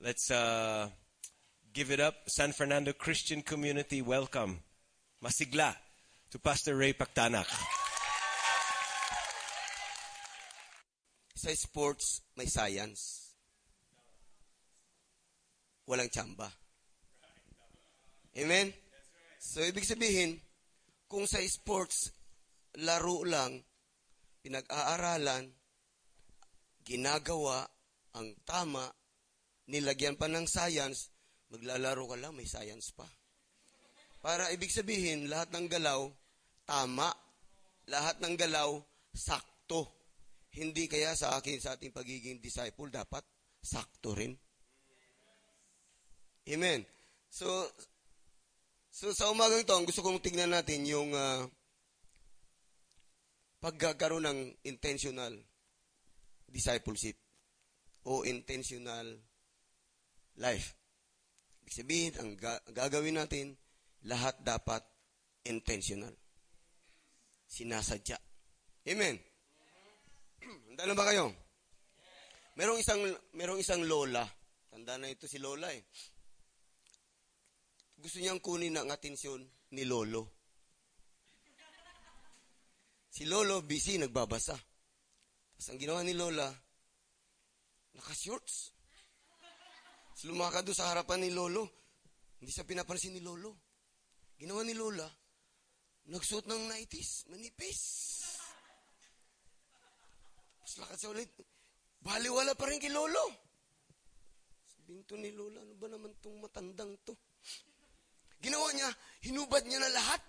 Let's uh, give it up. San Fernando Christian Community, welcome. Masigla to Pastor Ray Pagtanak. Sa sports, may science. Walang tsamba. Amen? So, ibig sabihin, kung sa sports, laro lang, pinag-aaralan, ginagawa ang tama, nilagyan pa ng science, maglalaro ka lang, may science pa. Para ibig sabihin, lahat ng galaw, tama. Lahat ng galaw, sakto. Hindi kaya sa akin, sa ating pagiging disciple, dapat sakto rin. Amen. So, so sa umagang ito, ang gusto kong tignan natin yung uh, pagkakaroon ng intentional discipleship o intentional life. Ibig sabihin, ang ga- gagawin natin, lahat dapat intentional. Sinasadya. Amen. Handa na ba kayo? Merong isang merong isang lola. Tanda na ito si lola eh. Gusto niyang kunin ang atensyon ni lolo. Si lolo busy nagbabasa. Tapos ang ginawa ni lola, naka-shorts. Lumakad doon sa harapan ni lolo. Hindi siya pinapansin ni lolo. Ginawa ni lola, nagsuot ng 90s, manipis. Tapos lakad siya ulit. Baliwala pa rin kay lolo. Sabihin to ni lola, ano ba naman tong matandang to? Ginawa niya, hinubad niya na lahat.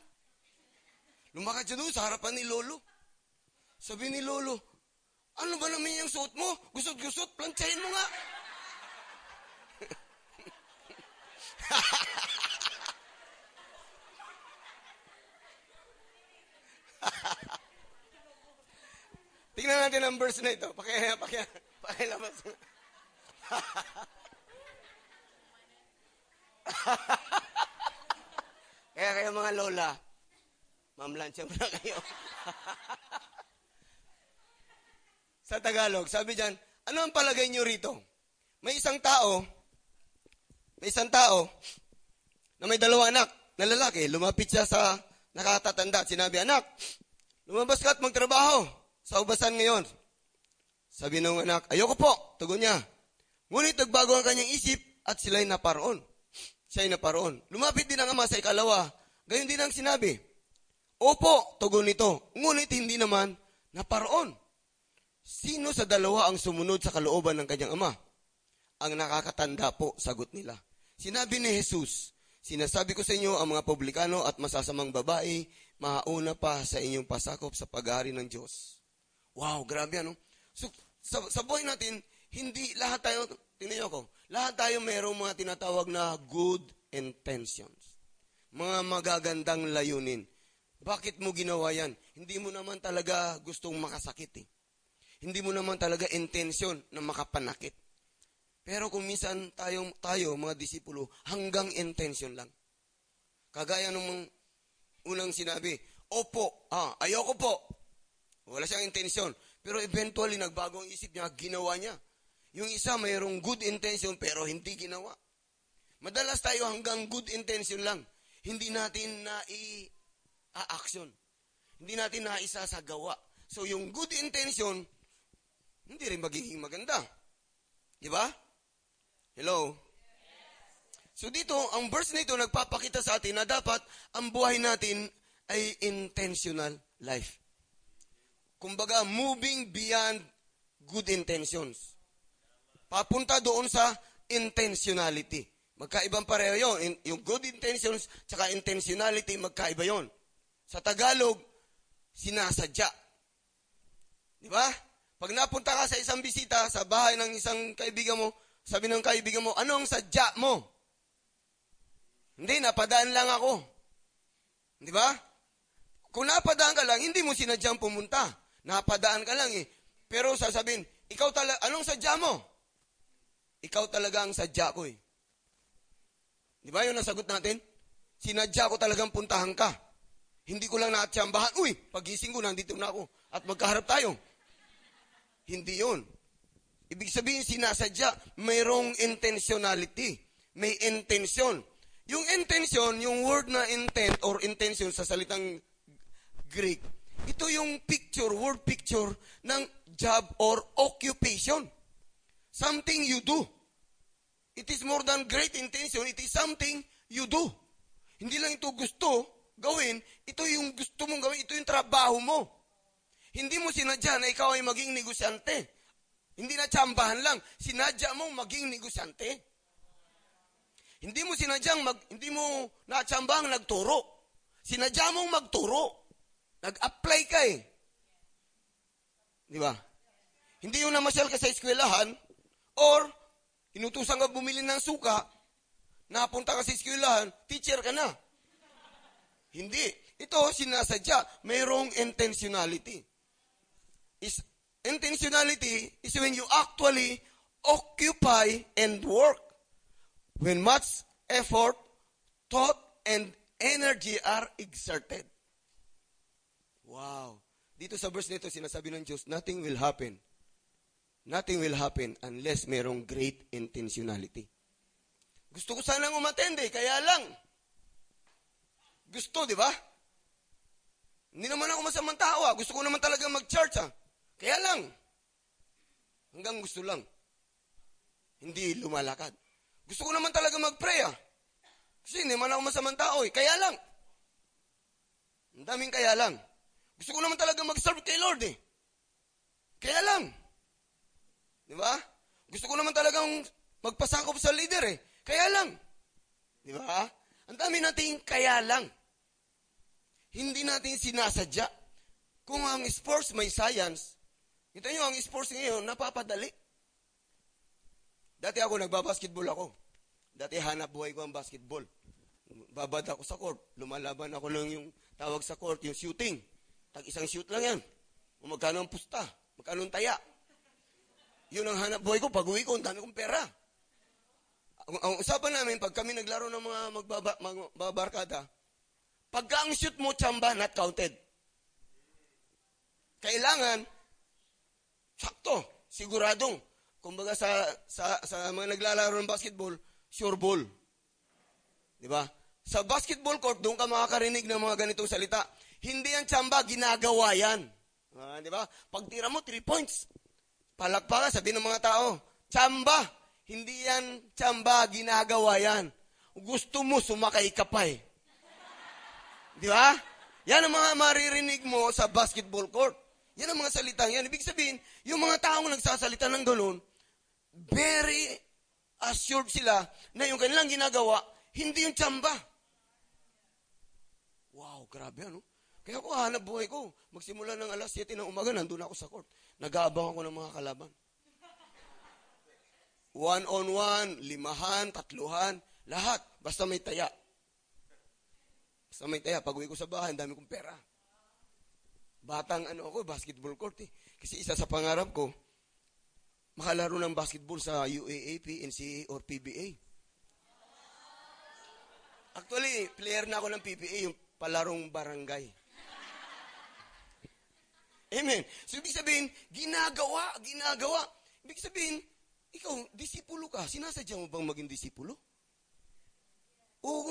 Lumakad siya doon sa harapan ni lolo. Sabi ni lolo, ano ba naman yung suot mo? Gusot-gusot, plantsahin mo nga. Tingnan natin ang verse na ito. Paki, paki, pakilabas. Kaya kayo mga lola, mamlansya mo na kayo. Sa Tagalog, sabi dyan, ano ang palagay nyo rito? May isang tao, may isang tao, na may dalawang anak, na lalaki, lumapit siya sa nakatatanda at sinabi, Anak, lumabas ka at magtrabaho sa ubasan ngayon. Sabi ng anak, ayoko po, tugon niya. Ngunit nagbago ang kanyang isip at sila'y naparoon. Siya'y naparoon. Lumapit din ang ama sa ikalawa. Gayon din ang sinabi. Opo, tugon nito. Ngunit hindi naman naparoon. Sino sa dalawa ang sumunod sa kalooban ng kanyang ama? Ang nakakatanda po, sagot nila. Sinabi ni Jesus, Sinasabi ko sa inyo, ang mga publikano at masasamang babae, mauna pa sa inyong pasakop sa paghari ng Diyos. Wow, grabe ano? So, sa, sa buhay natin, hindi lahat tayo, tingnan niyo ako, lahat tayo mayroong mga tinatawag na good intentions. Mga magagandang layunin. Bakit mo ginawa yan? Hindi mo naman talaga gustong makasakit eh. Hindi mo naman talaga intensyon na makapanakit. Pero kung minsan tayong, tayo, mga disipulo, hanggang intention lang. Kagaya nung unang sinabi, Opo, ah, ayoko po. Wala siyang intensyon. Pero eventually, nagbago ang isip niya, ginawa niya. Yung isa, mayroong good intention, pero hindi ginawa. Madalas tayo hanggang good intention lang. Hindi natin na i-action. Hindi natin na sa gawa. So, yung good intention, hindi rin magiging maganda. Di ba? Hello? So dito, ang verse nito nagpapakita sa atin na dapat ang buhay natin ay intentional life. Kumbaga, moving beyond good intentions. Papunta doon sa intentionality. Magkaibang pareho yun. Yung good intentions tsaka intentionality, magkaiba yon. Sa Tagalog, sinasadya. Di ba? Pag napunta ka sa isang bisita sa bahay ng isang kaibigan mo, sabi ng kaibigan mo, ano ang sadya mo? Hindi, napadaan lang ako. Di ba? Kung napadaan ka lang, hindi mo sinadyang pumunta. Napadaan ka lang eh. Pero sasabihin, ikaw talaga, anong sadya mo? Ikaw talaga ang sadya ko eh. Di ba yun ang sagot natin? Sinadya ko talagang puntahan ka. Hindi ko lang naatsambahan, uy, pagising ko, nandito na ako. At magkaharap tayo. Hindi yun. Ibig sabihin, sinasadya, mayroong intentionality. May intention. Yung intention, yung word na intent or intention sa salitang Greek, ito yung picture, word picture ng job or occupation. Something you do. It is more than great intention, it is something you do. Hindi lang ito gusto gawin, ito yung gusto mong gawin, ito yung trabaho mo. Hindi mo sinadya na ikaw ay maging negosyante. Hindi na tsambahan lang, sinadya mong maging negosyante. Hindi mo sinadyang mag, hindi mo natsambang nagturo. Sinadya mong magturo. Nag-apply ka eh. Di ba? Hindi yung namasyal ka sa eskwelahan or inutusan ka bumili ng suka, napunta ka sa eskwelahan, teacher ka na. Hindi. Ito, sinasadya. Mayroong intentionality. Is, intentionality is when you actually occupy and work. When much effort, thought, and energy are exerted. Wow. Dito sa verse nito, sinasabi ng Diyos, nothing will happen. Nothing will happen unless mayroong great intentionality. Gusto ko sanang umatende, kaya lang. Gusto, di ba? Hindi naman ako masamang tao, ah. Gusto ko naman talaga mag-church, ah. Kaya lang. Hanggang gusto lang. Hindi lumalakad. Gusto ko naman talaga mag-pray, ah. Kasi hindi man ako masamang tao, eh. Kaya lang. Ang daming kaya lang. Gusto ko naman talaga mag-serve kay Lord, eh. Kaya lang. Di ba? Gusto ko naman talagang magpasakop sa leader, eh. Kaya lang. Di ba? Ang dami nating kaya lang. Hindi natin sinasadya. Kung ang sports may science, kita nyo, ang sports ngayon, napapadali. Dati ako, nagbabasketball ako. Dati hanap buhay ko ang basketball. Babad ako sa court. Lumalaban ako lang yung tawag sa court, yung shooting. Tag isang shoot lang yan. Kung magkano ang pusta, magkano ang taya. Yun ang hanap buhay ko. Pag uwi ko, ang dami kong pera. Ang, ang usapan namin, pag kami naglaro ng mga magbaba, magbabarkada, pagka ang shoot mo, tsamba, not counted. Kailangan, sakto, siguradong. Kumbaga sa, sa, sa mga naglalaro ng basketball, sure ball. Di ba? Sa basketball court, doon ka makakarinig ng mga ganitong salita. Hindi yan tsamba, ginagawa yan. Ah, di ba? Pag tira mo, three points. Palakpakan, sabi ng mga tao, tsamba. Hindi yan tsamba, ginagawa yan. Gusto mo, sumakay ka pa eh. Di ba? Yan ang mga maririnig mo sa basketball court. Yan ang mga salitang yan. Ibig sabihin, yung mga taong nagsasalita ng gano'n, very assured sila na yung kanilang ginagawa, hindi yung tsamba. Wow, grabe ano. Kaya ako hanap buhay ko. Magsimula ng alas 7 ng umaga, nandun ako sa court. Nag-aabang ako ng mga kalaban. One on one, limahan, tatluhan, lahat. Basta may taya. Basta may taya. Pag uwi ko sa bahay, dami kong pera. Batang ano ako, basketball court eh. Kasi isa sa pangarap ko, makalaro ng basketball sa UAAP, NCAA, or PBA. Actually, player na ako ng PBA, yung palarong barangay. Amen. So, ibig sabihin, ginagawa, ginagawa. Ibig sabihin, ikaw, disipulo ka. Sinasadya mo bang maging disipulo? O,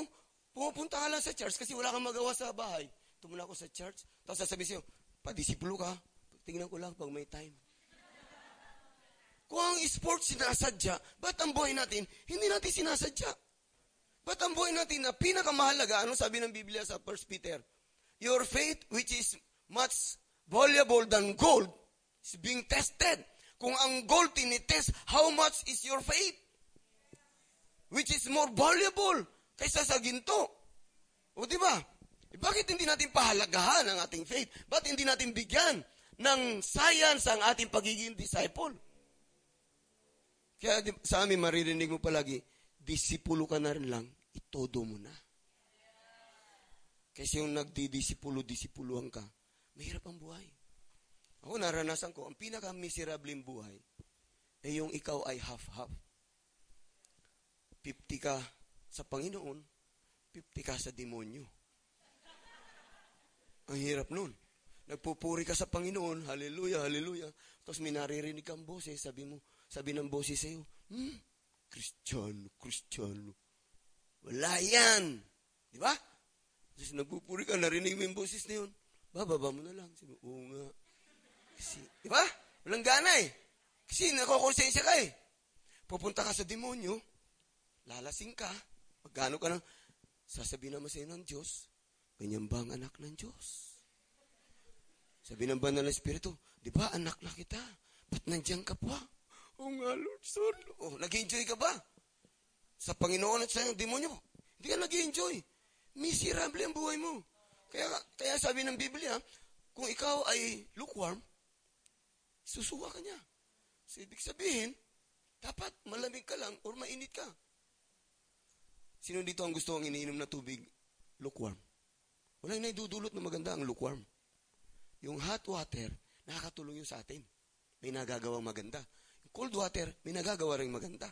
pumupunta ka lang sa church kasi wala kang magawa sa bahay. Tumula ako sa church, tapos sasabihin sa'yo, pa-disipulo ka. Tingnan ko lang pag may time. Kung ang sports sinasadya, ba't ang buhay natin, hindi natin sinasadya? Ba't ang buhay natin na pinakamahalaga, ano sabi ng Biblia sa 1 Peter? Your faith, which is much valuable than gold, is being tested. Kung ang gold tinitest, how much is your faith? Which is more valuable kaysa sa ginto. O di ba? Eh, bakit hindi natin pahalagahan ang ating faith? Bakit hindi natin bigyan ng science ang ating pagiging disciple? Kaya sa amin, maririnig mo palagi, disipulo ka na rin lang, itodo mo na. Kasi yung nagdidisipulo-disipuluhan ka, mahirap ang buhay. Ako naranasan ko, ang pinaka-miserableng buhay, ay yung ikaw ay half-half. 50 ka sa Panginoon, 50 ka sa demonyo. Ang hirap nun. Nagpupuri ka sa Panginoon, hallelujah, hallelujah. Tapos may naririnig kang boses, sabi mo, sabi ng boses sa'yo, hmm, Kristiyano, Kristiyano. Wala yan. Di ba? Kasi nagpupuri ka, narinig mo yung boses na yun. Bababa mo na lang. Sabi, oo nga. Kasi, di ba? Walang gana eh. Kasi nakokonsensya ka eh. Pupunta ka sa demonyo, lalasing ka, magkano ka ng, sasabihin naman sa'yo ng Diyos, ganyan ba ang anak ng Diyos? Sabi ng banal na Espiritu, di ba anak na kita? Ba't nandiyan ka pa? Oo nga, Lord, son. Oh, nag-enjoy ka ba? Sa Panginoon at sa demonyo. Hindi ka nag-enjoy. Miserable ang buhay mo. Kaya, kaya sabi ng Biblia, kung ikaw ay lukewarm, susuwa ka niya. So, ibig sabihin, dapat malamig ka lang or mainit ka. Sino dito ang gusto ang iniinom na tubig? Lukewarm. Walang naidudulot na maganda ang lukewarm. Yung hot water, nakakatulong yun sa atin. May nagagawang maganda. Yung cold water, may nagagawa rin maganda.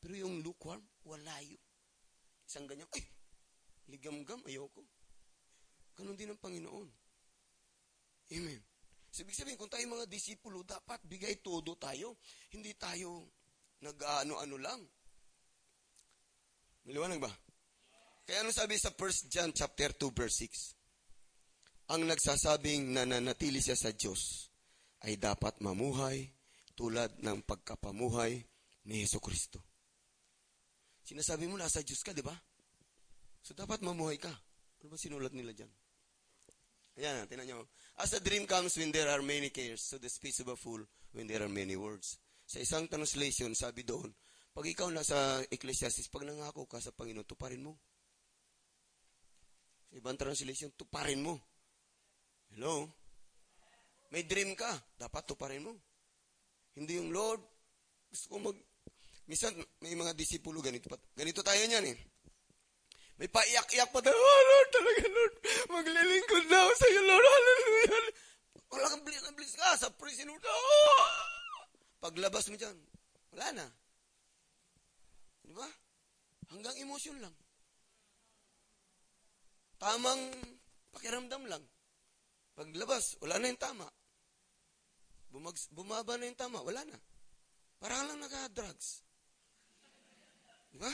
Pero yung lukewarm, wala yun. Isang ganyan, ay, ligam-gam, ayoko. Ganon din ang Panginoon. Amen. So, ibig sabihin, kung tayo mga disipulo, dapat bigay todo tayo. Hindi tayo nag-ano-ano lang. Maliwanag ba? Kaya ano sabi sa 1 John chapter 2 verse 6? Ang nagsasabing nananatili siya sa Diyos ay dapat mamuhay tulad ng pagkapamuhay ni Yeso Kristo. Sinasabi mo nasa Diyos ka, di ba? So dapat mamuhay ka. Ano ba sinulat nila dyan? Ayan, tinan nyo. As a dream comes when there are many cares, so the speech of a fool when there are many words. Sa isang translation, sabi doon, pag ikaw nasa Ecclesiastes, pag nangako ka sa Panginoon, tuparin mo. Ibang translation, tuparin mo. Hello? May dream ka, dapat tuparin mo. Hindi yung Lord, gusto ko mag... Minsan, may mga disipulo, ganito, pa, ganito tayo niyan eh. May paiyak-iyak pa tayo, oh Lord, talaga Lord, maglilingkod na ako sa iyo, Lord, hallelujah. Wala kang bliss na bliss ka, sa praise Lord, oh! Paglabas mo dyan, wala na. Di ba? Hanggang emosyon lang. Tamang pakiramdam lang. Paglabas, wala na yung tama. Bumag, bumaba na yung tama, wala na. Parang lang naka-drugs. Di ba?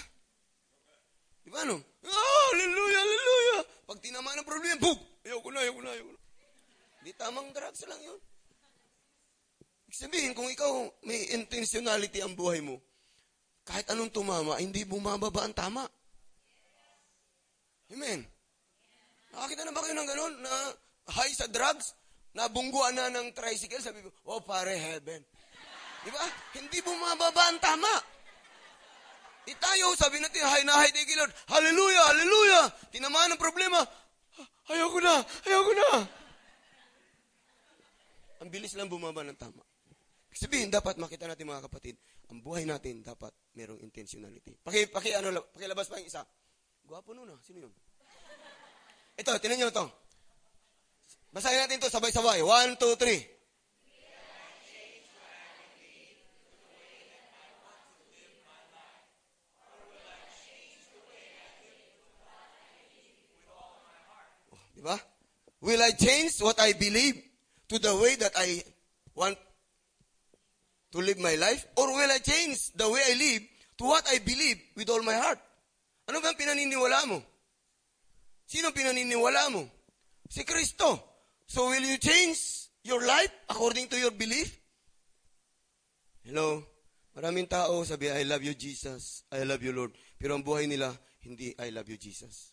Di ba no? Oh, hallelujah, hallelujah. Pag tinamaan ng problema, boom! Ayoko na, ayoko na, ayoko na. Di tamang drugs lang yun. Ibig sabihin, kung ikaw may intentionality ang buhay mo, kahit anong tumama, hindi bumababa ang tama. Amen. Nakakita na ba kayo ng ganun? Na high sa drugs? Nabungguan na ng tricycle? Sabi ko, oh pare, heaven. Di? Hindi bumababa ang tama. Itayo, sabi natin, high na high day Lord. Hallelujah, hallelujah. Tinamaan ng problema. Ayoko na, ayoko na. Ang bilis lang bumaba ng tama. Sabihin, dapat makita natin mga kapatid, ang buhay natin dapat merong intentionality. Paki, paki, ano, pakilabas pa yung isa. Gwapo nun ah. Sino yun? Ito, tinan nyo ito. Basahin natin ito sabay-sabay. One, two, three. Di ba? Will I change what I believe to the way that I want to live my life? Or will I change the way I live to what I believe with all my heart? Ano ba ang pinaniniwala mo? Sino pinaniniwala mo? Si Kristo. So will you change your life according to your belief? Hello? Maraming tao sabi, I love you, Jesus. I love you, Lord. Pero ang buhay nila, hindi, I love you, Jesus.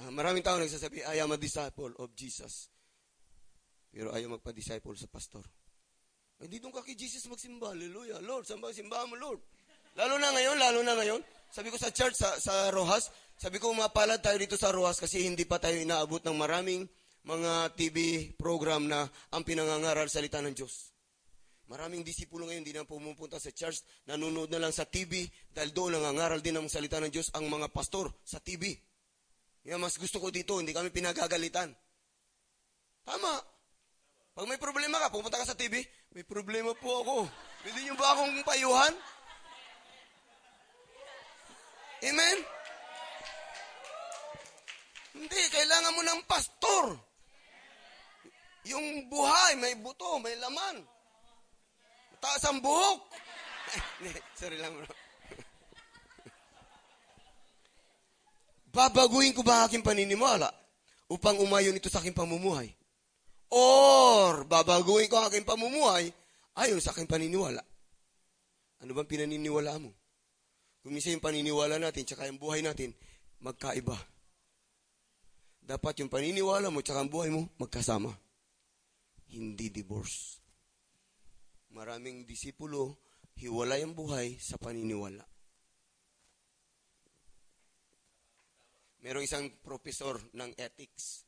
Uh, maraming tao nagsasabi, I am a disciple of Jesus. Pero ayaw magpa-disciple sa pastor. Hindi doon ka kay Jesus magsimba. Hallelujah. Lord, saan ba simbahan mo, Lord? Lalo na ngayon, lalo na ngayon. Sabi ko sa church, sa, sa Rojas, sabi ko mapalad tayo dito sa Rojas kasi hindi pa tayo inaabot ng maraming mga TV program na ang pinangangaral salita ng Diyos. Maraming disipulo ngayon hindi na pumupunta sa church, nanonood na lang sa TV dahil doon nangangaral din ng salita ng Diyos ang mga pastor sa TV. Yan, mas gusto ko dito, hindi kami pinagagalitan. Tama. Pag may problema ka, pupunta ka sa TV, may problema po ako. Pwede niyo ba akong payuhan? Amen? Hindi, kailangan mo ng pastor. Yung buhay, may buto, may laman. taas ang buhok. Hindi, Sorry lang bro. Babaguhin ko ba aking paniniwala upang umayon ito sa aking pamumuhay? Or, babaguhin ko aking pamumuhay ayon sa aking paniniwala. Ano bang pinaniniwala mo? Kung minsan yung paniniwala natin, tsaka yung buhay natin, magkaiba. Dapat yung paniniwala mo, ang buhay mo, magkasama. Hindi divorce. Maraming disipulo, hiwalay ang buhay sa paniniwala. Merong isang professor ng ethics.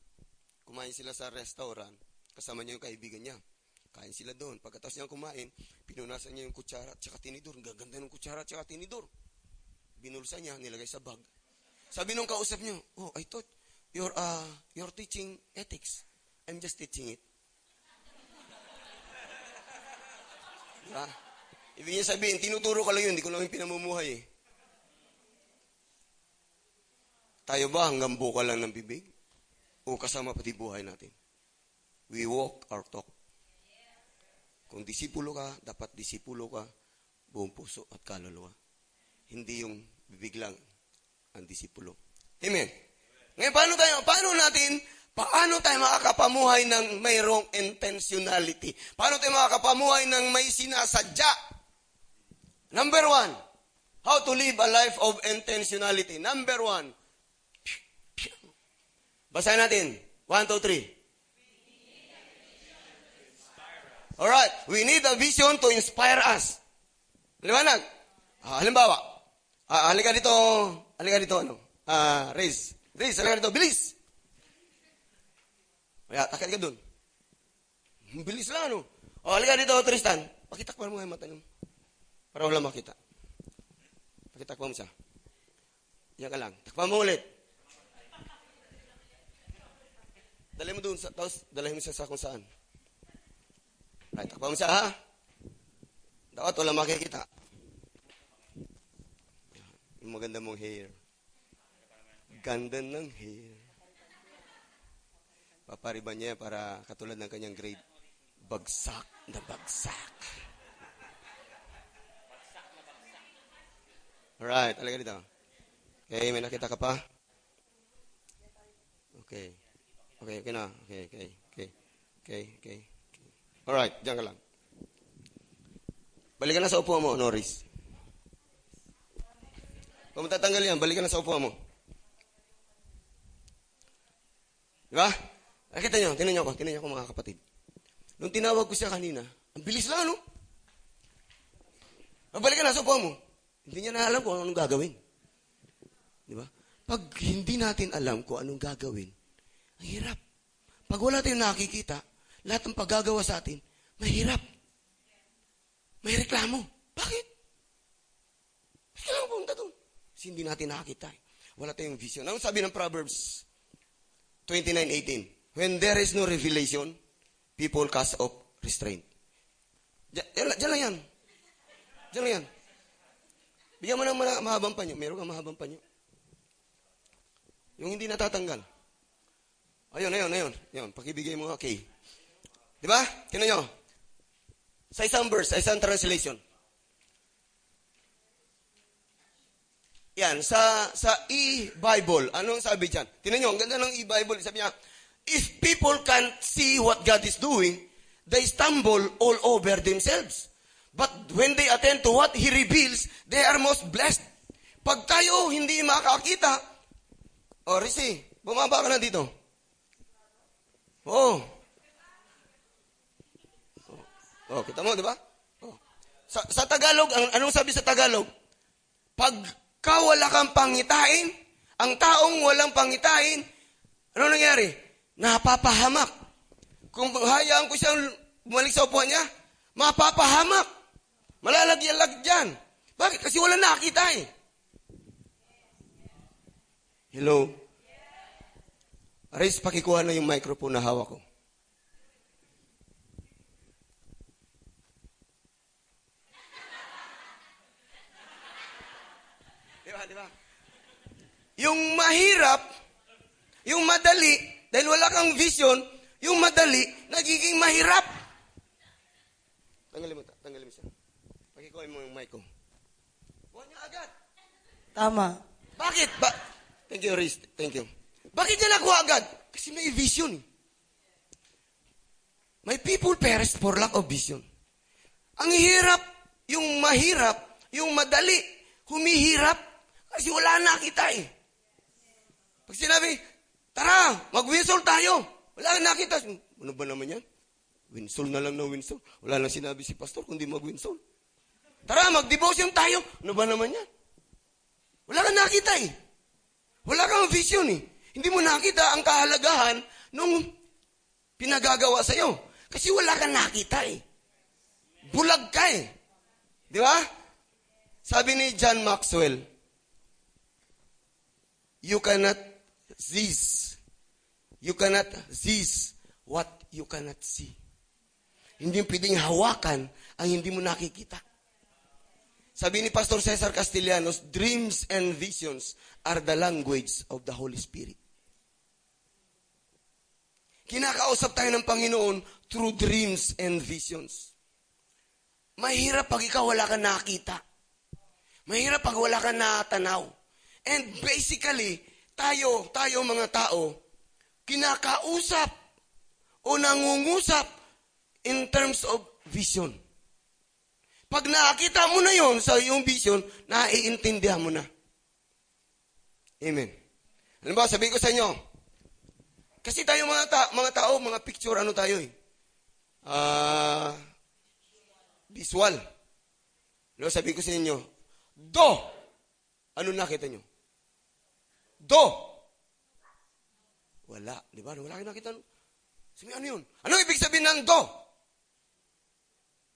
Kumain sila sa restaurant. Kasama niya yung kaibigan niya. Kain sila doon. Pagkatapos niya kumain, pinunasan niya yung kutsara at saka tinidor. Gaganda ng kutsara at saka tinidor. Binulsa niya, nilagay sa bag. Sabi nung kausap niyo, oh, I thought you're, uh, you're teaching ethics. I'm just teaching it. Diba? Ibig niya sabihin, tinuturo ka lang yun, hindi ko naman pinamumuhay eh. Tayo ba hanggang buka lang ng bibig? O kasama pati buhay natin? We walk our talk. Kung disipulo ka, dapat disipulo ka buong puso at kaluluwa. Hindi yung bibig lang ang disipulo. Amen. Ngayon, paano tayo, paano natin, paano tayo makakapamuhay ng mayroong intentionality? Paano tayo makakapamuhay ng may sinasadya? Number one, how to live a life of intentionality. Number one, Basahin natin. One, two, three. Alright. We need a vision to inspire us. Liwanag. Ah, halimbawa. Ah, halika dito. Halika dito, ano? Ah, Riz. Riz, halika dito. Bilis. Kaya, takit ka dun. Bilis lang, ano? O, halika dito, Tristan. Pakitakpan mo nga yung mata niyo. Para wala makita. Pakitakpan mo siya. Yan ka lang. Takpan mo ulit. Dali mo doon, sa, tapos dalahin mo siya sa kung saan. Right, takpan mo siya, ha? Dapat wala makikita. Yung maganda mong hair. Ganda ng hair. Papariban niya para katulad ng kanyang grade. Bagsak na bagsak. Alright, talaga dito. Okay, may nakita ka pa? Okay. Okay, okay na. Okay, okay, okay. Okay, okay. Alright, diyan ka lang. Balikan na sa upo mo, Norris. Kung matatanggal yan, balikan na sa upo mo. Di ba? Nakita nyo, tinan nyo ako, tinan nyo ako mga kapatid. Nung tinawag ko siya kanina, ang bilis lang, no? Balikan na sa mo. Hindi niya na alam kung anong gagawin. Di ba? Pag hindi natin alam kung anong gagawin, ang hirap. Pag wala tayong nakikita, lahat ng paggagawa sa atin, mahirap. May reklamo. Bakit? Bakit kailangan pumunta doon? Kasi hindi natin nakakita. Eh. Wala tayong vision. Ano sabi ng Proverbs 29.18? When there is no revelation, people cast off restraint. Diyan, diyan lang yan. Diyan lang yan. Bigyan mo ng mahabang panyo. Meron kang mahabang panyo. Yung hindi natatanggal. Ayun, ayun, ayun. Ayun, pakibigay mo, okay. Di ba? Tinan nyo. Sa isang verse, sa isang translation. Yan, sa sa e-Bible, anong sabi diyan? Tingnan niyo, ang ganda ng e-Bible, sabi niya, if people can't see what God is doing, they stumble all over themselves. But when they attend to what He reveals, they are most blessed. Pag tayo hindi makakita, oh, Risi, bumaba ka na dito. Oh. Oh, kita mo, di ba? Oh. Sa, sa Tagalog, ang, anong sabi sa Tagalog? Pag ka wala kang pangitain, ang taong walang pangitain, ano nangyari? Napapahamak. Kung hayaan ko siyang bumalik sa upuan niya, mapapahamak. Malalagyan-lag dyan. Bakit? Kasi wala nakakita eh. Hello? Aris, pakikuha na yung microphone na hawak ko. di ba? Yung mahirap, yung madali, dahil wala kang vision, yung madali, nagiging mahirap. Tanggalin mo, tanggalin mo siya. mic ko. Kuha niya agad. Tama. Bakit? Ba Thank you, Riz. Thank you. Bakit niya nakuha agad? Kasi may vision. eh. My people perish for lack of vision. Ang hirap, yung mahirap, yung madali, humihirap, kasi wala nakita eh. Pag sinabi, tara, mag-winsol tayo. Wala na nakita. Ano ba naman yan? Winsol na lang na winsol. Wala lang sinabi si pastor kundi mag-winsol. Tara, mag-devotion tayo. Ano ba naman yan? Wala kang nakita eh. Wala kang vision eh. Hindi mo nakita ang kahalagahan nung pinagagawa sa'yo. Kasi wala kang nakita eh. Bulag ka eh. Di ba? Sabi ni John Maxwell, you cannot seize. You cannot seize what you cannot see. Hindi pwedeng hawakan ang hindi mo nakikita. Sabi ni Pastor Cesar Castellanos, dreams and visions are the language of the Holy Spirit. Kinakausap tayo ng Panginoon through dreams and visions. Mahirap pag ikaw wala kang nakita. Mahirap pag wala kang natanaw. And basically, tayo, tayo mga tao, kinakausap o nangungusap in terms of vision. Pag nakita mo na yon sa iyong vision, naiintindihan mo na. Amen. Alam ba, sabihin ko sa inyo, kasi tayo mga, ta- mga tao, mga picture, ano tayo eh? Ah, visual. No, sabi ko sa inyo, do. Ano nakita nyo? Do. Wala. Di ba? Wala kayo nakita. Sabi, ano yun? Ano ibig sabihin ng do?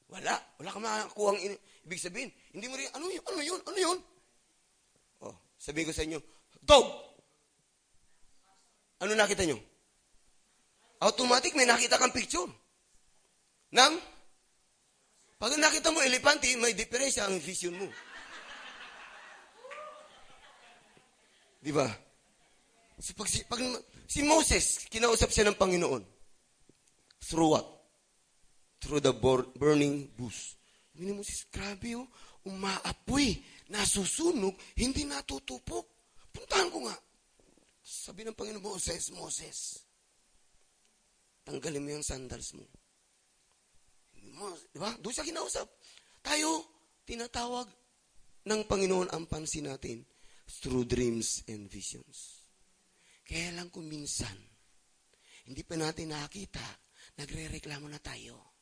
Wala. Wala ka makakuha ang ibig sabihin. Hindi mo rin, ano yun? Ano yun? Ano yun? Oh, sabihin ko sa inyo, dog. Ano nakita nyo? Automatic may nakita kang picture. Nang, pag nakita mo elepante, may diferensya ang vision mo. Di ba? So pag, si, pag, si Moses, kinausap siya ng Panginoon. Through what? Through the bur- burning bush. Sabi ni Moses, grabe oh, umaapoy, nasusunog, hindi natutupok. Puntahan ko nga. Sabi ng Panginoon, Moses, Moses, tanggalin mo yung sandals mo. Di ba? Doon siya kinausap. Tayo, tinatawag ng Panginoon ang pansin natin through dreams and visions. Kaya lang kung minsan, hindi pa natin nakita, nagre-reklamo na tayo.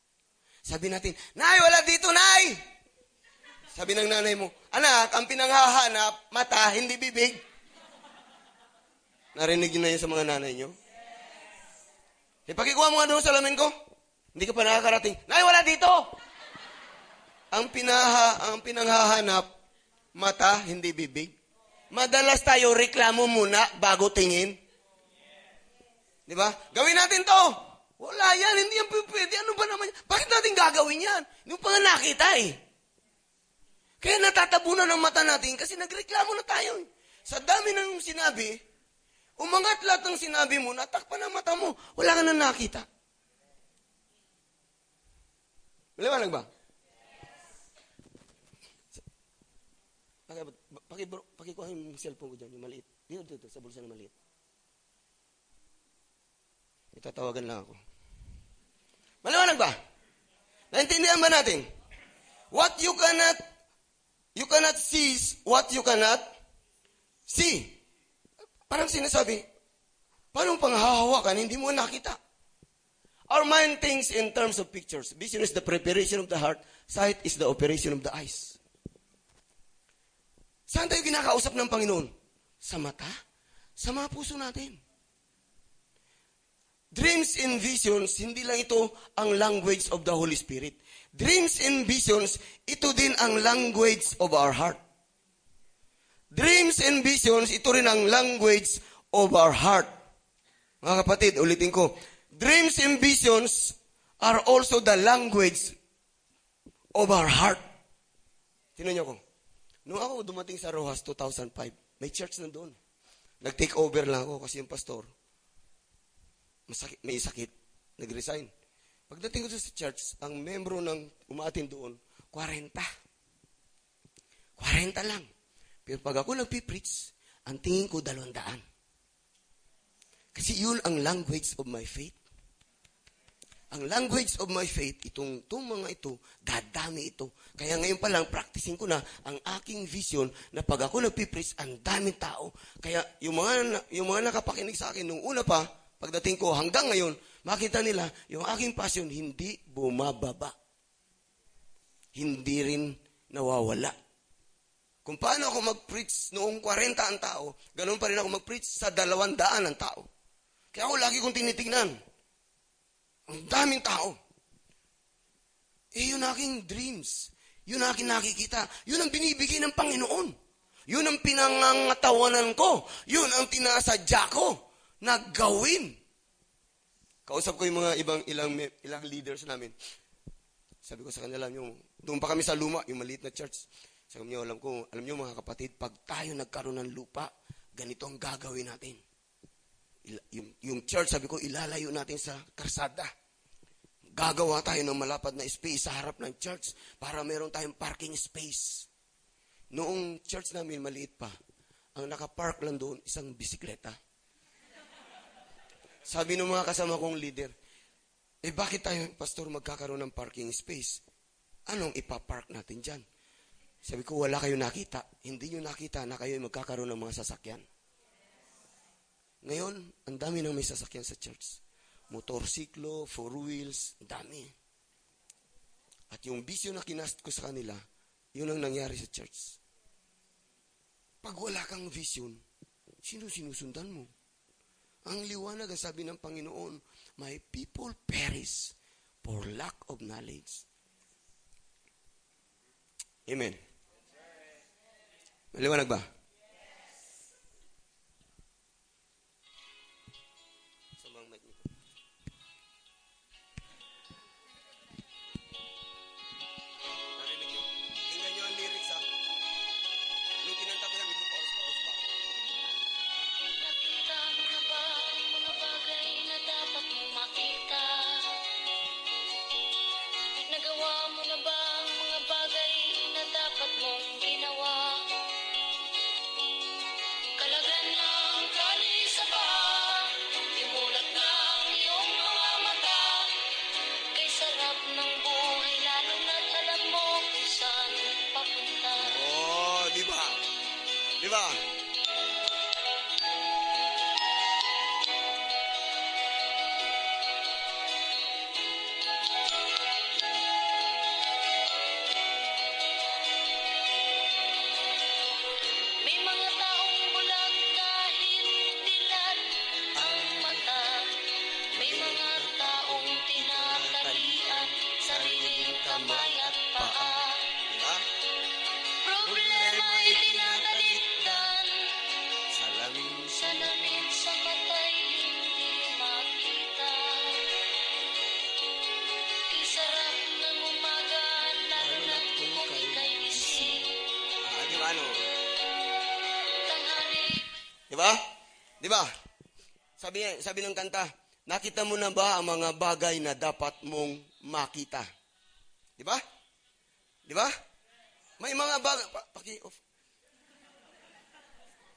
Sabi natin, Nay, wala dito, Nay! Sabi ng nanay mo, Anak, ang pinanghahanap, mata, hindi bibig. Narinig niyo na yun sa mga nanay niyo? Yes. E, pakikuha mo nga doon sa lamin ko. Hindi ka pa nakakarating. Nay, wala dito! Ang, pinaha, ang pinanghahanap, mata, hindi bibig. Madalas tayo reklamo muna bago tingin. Di ba? Gawin natin to. Wala yan, hindi yan pwede. Ano ba naman? Bakit natin gagawin yan? Hindi mo pa nga nakita eh. Kaya natatabunan ng mata natin kasi nagreklamo na tayo. Eh. Sa dami ng sinabi, umangat lahat ng sinabi mo, natakpan ang mata mo, wala ka na nakita. Maliwanag ba? Bro, pakikuha yung cellphone ko dyan, yung maliit. Dito, dito, sa bulsa na maliit. Itatawagan lang ako. Maliwanag ba? Naintindihan ba natin? What you cannot, you cannot seize what you cannot see. Parang sinasabi, paano panghahawakan, hindi mo nakita. Our mind thinks in terms of pictures. Vision is the preparation of the heart. Sight is the operation of the eyes. Saan tayo kinakausap ng Panginoon? Sa mata? Sa mga puso natin. Dreams and visions, hindi lang ito ang language of the Holy Spirit. Dreams and visions, ito din ang language of our heart. Dreams and visions, ito rin ang language of our heart. Mga kapatid, ulitin ko. Dreams and visions are also the language of our heart. Tinan niyo ko. Nung ako dumating sa Rojas 2005, may church na doon. Nag-take over lang ako kasi yung pastor, masakit, may sakit, nag-resign. Pagdating ko sa church, ang membro ng umaatin doon, 40. 40 lang. Pero pag ako nagpipreach, ang tingin ko dalawandaan. Kasi yun ang language of my faith. Ang language of my faith, itong, itong mga ito, dadami ito. Kaya ngayon pa lang, practicing ko na ang aking vision na pag ako nagpipreach, ang daming tao. Kaya yung mga, yung mga nakapakinig sa akin nung una pa, pagdating ko hanggang ngayon, makita nila, yung aking passion hindi bumababa. Hindi rin nawawala. Kung paano ako mag-preach noong 40 ang tao, ganun pa rin ako mag-preach sa 200 ang tao. Kaya ako lagi kong tinitingnan. Ang daming tao. Eh, yun aking dreams. Yun aking nakikita. Yun ang binibigay ng Panginoon. Yun ang pinangangatawanan ko. Yun ang tinasadya ko na gawin. Kausap ko yung mga ibang ilang ilang leaders namin. Sabi ko sa kanila, yung, doon pa kami sa luma, yung maliit na church. Sabi niyo, alam ko, alam niyo mga kapatid, pag tayo nagkaroon ng lupa, ganito ang gagawin natin yung, yung church, sabi ko, ilalayo natin sa karsada. Gagawa tayo ng malapad na space sa harap ng church para meron tayong parking space. Noong church namin, maliit pa, ang nakapark lang doon, isang bisikleta. Sabi ng mga kasama kong leader, eh bakit tayo, pastor, magkakaroon ng parking space? Anong ipapark natin dyan? Sabi ko, wala kayo nakita. Hindi nyo nakita na kayo magkakaroon ng mga sasakyan. Ngayon, ang dami nang may sasakyan sa church. Motorsiklo, four wheels, dami. At yung bisyo na kinast ko sa kanila, yun ang nangyari sa church. Pag wala kang vision, sino sinusundan mo? Ang liwanag ang sabi ng Panginoon, My people perish for lack of knowledge. Amen. Maliwanag ba? Di ba? Sabi, sabi ng kanta, nakita mo na ba ang mga bagay na dapat mong makita? Di ba? Di ba? May mga bagay, pa, paki-off.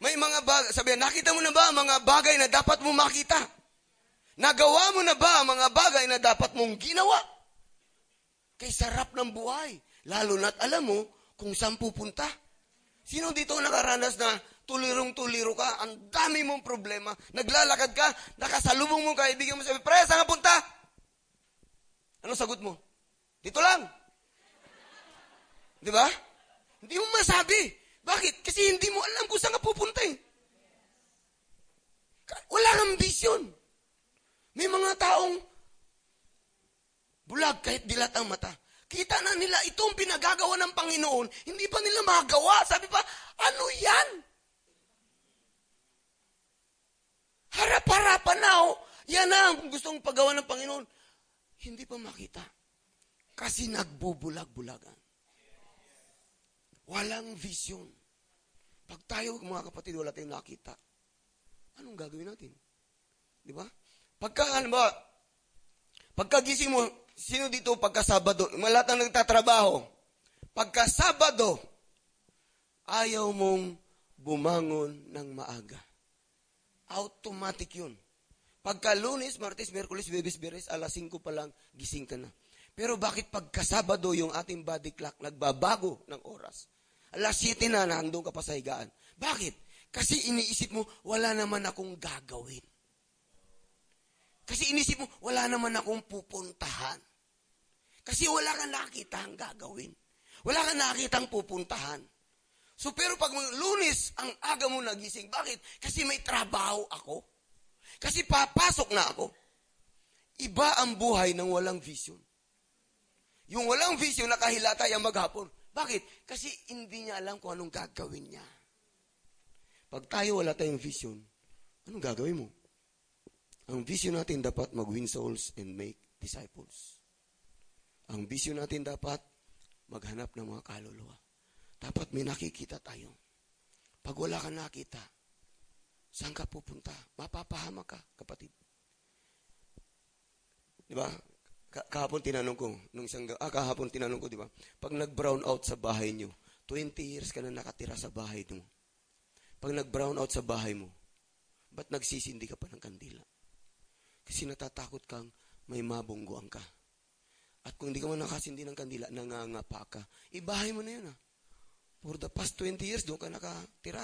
May mga bagay, sabi, nakita mo na ba ang mga bagay na dapat mong makita? Nagawa mo na ba ang mga bagay na dapat mong ginawa? Kay sarap ng buhay. Lalo na't alam mo kung saan pupunta. Sino dito nakaranas na tulirong-tuliro ka, ang dami mong problema, naglalakad ka, nakasalubong mo kaibigan mo, sabi, pre, saan punta? Anong sagot mo? Dito lang. Di ba? Hindi mo masabi. Bakit? Kasi hindi mo alam kung saan ka pupunta eh. Wala kang vision. May mga taong bulag kahit dilat ang mata. Kita na nila itong pinagagawa ng Panginoon, hindi pa nila magawa. Sabi pa, ano yan? Harap-harapan na oh. Yan na ang gustong paggawa ng Panginoon. Hindi pa makita. Kasi nagbubulag-bulagan. Walang vision. Pag tayo, mga kapatid, wala tayong nakita, anong gagawin natin? Di ba? Pagka, ano ba, pagkagising mo, sino dito pagka Sabado? Lahat na nagtatrabaho. Pagka Sabado, ayaw mong bumangon ng maaga. Automatic yun. Pagka lunes, martes, merkulis, bebes, beres, alas 5 pa lang, gising ka na. Pero bakit pagka Sabado yung ating body clock nagbabago ng oras? Alas 7 na, nandun ka pa sa higaan. Bakit? Kasi iniisip mo, wala naman akong gagawin. Kasi inisip mo, wala naman akong pupuntahan. Kasi wala kang nakita ang gagawin. Wala kang nakita ang pupuntahan. So pero pag lunes, ang aga mo nagising. Bakit? Kasi may trabaho ako. Kasi papasok na ako. Iba ang buhay ng walang vision. Yung walang vision, nakahilata yung maghapon. Bakit? Kasi hindi niya alam kung anong gagawin niya. Pag tayo wala tayong vision, anong gagawin mo? Ang vision natin dapat mag-win souls and make disciples. Ang vision natin dapat maghanap ng mga kaluluwa. Dapat may nakikita tayo. Pag wala kang nakita, saan ka pupunta? Mapapahama ka, kapatid. Di ba? kahapon tinanong ko, nung isang, ah, kahapon tinanong ko, di ba? Pag nag-brown out sa bahay nyo, 20 years ka na nakatira sa bahay mo. Pag nag-brown out sa bahay mo, ba't nagsisindi ka pa ng kandila? Kasi natatakot kang may mabungguan ka. At kung hindi ka man nakasindi ng kandila, nangangapa ka. Ibahay mo na yun ah. For the past 20 years, doon ka nakatira.